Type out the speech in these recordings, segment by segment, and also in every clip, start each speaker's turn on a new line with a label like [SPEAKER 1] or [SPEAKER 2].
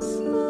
[SPEAKER 1] 思念。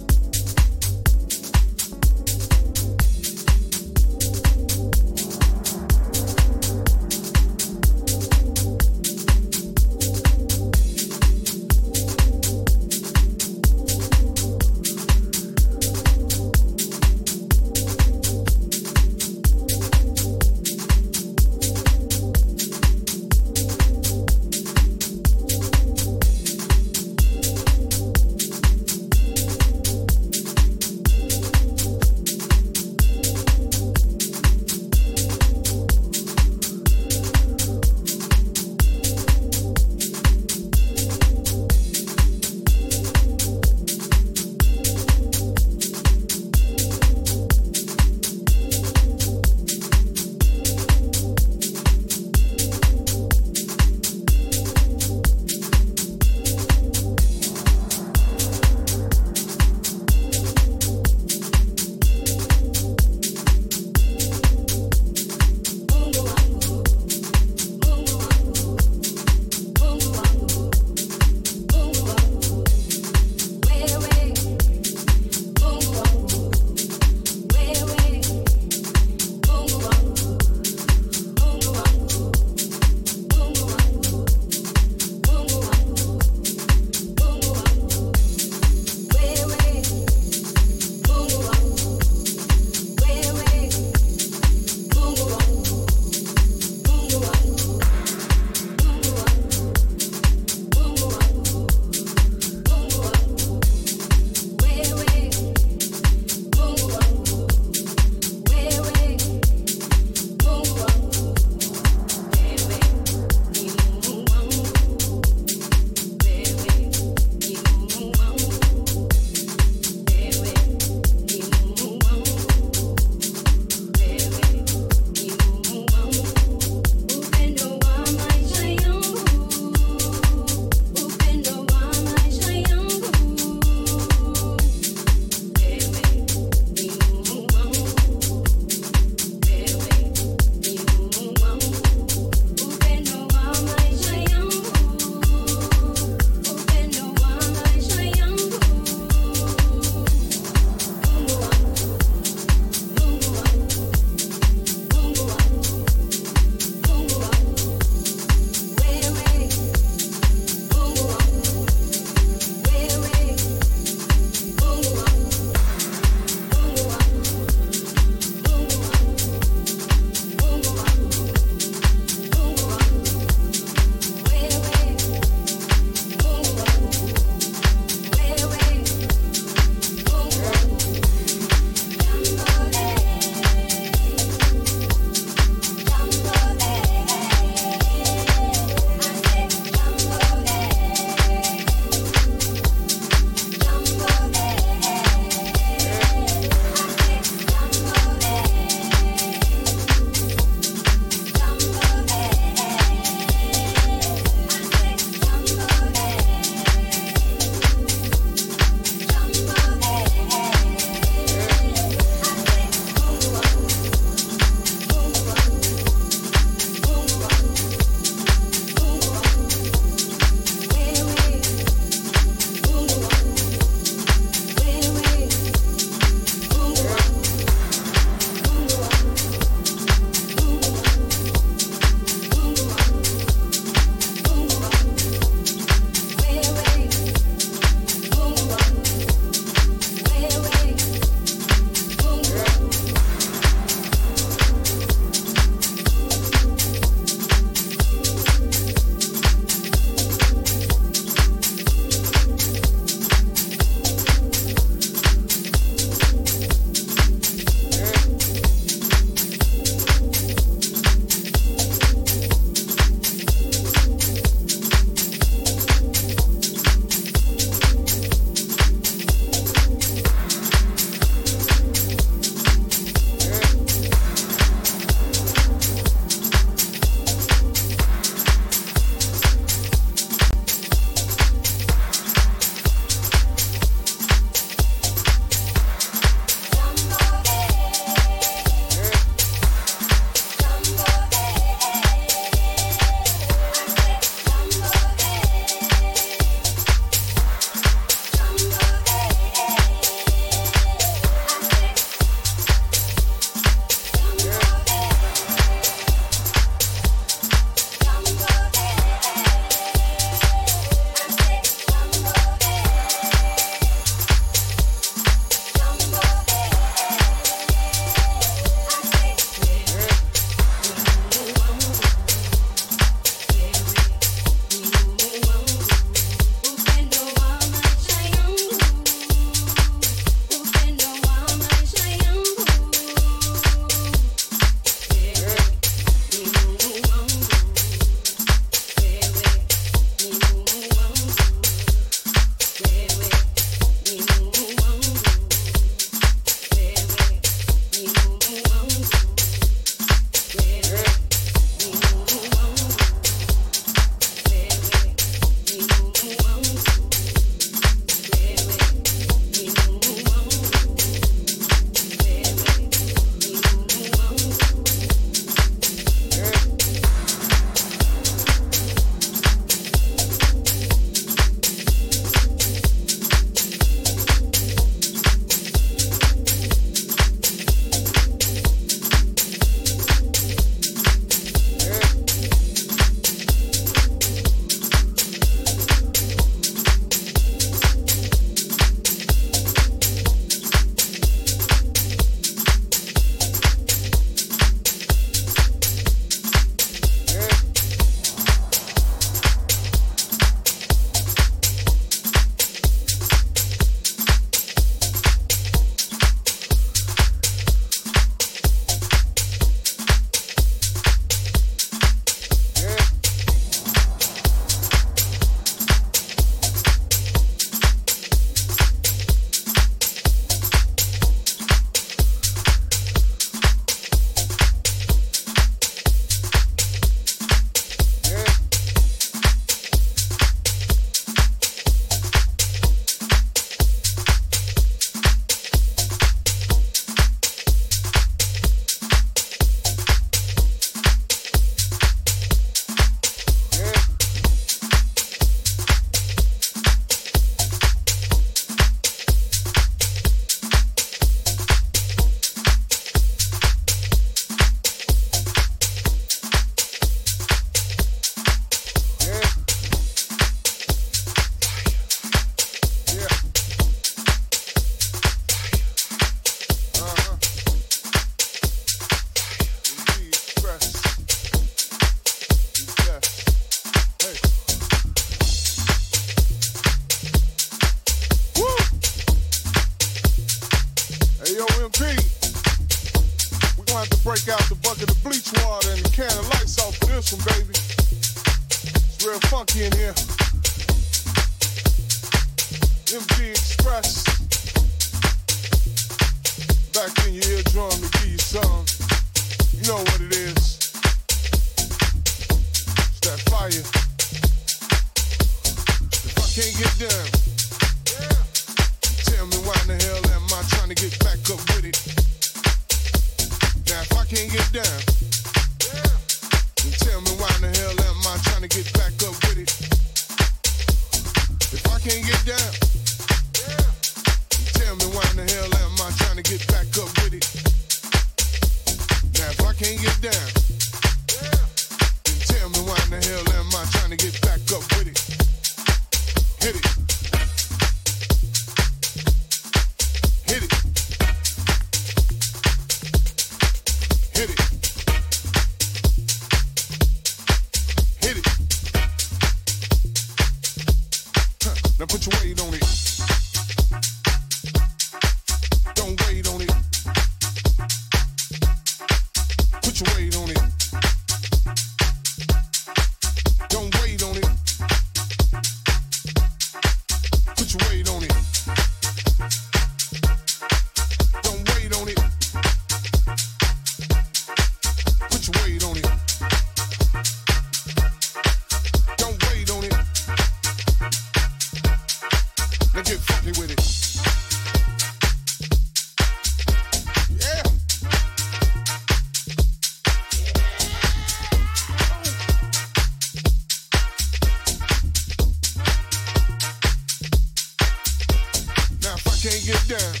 [SPEAKER 1] Down,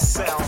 [SPEAKER 2] sound.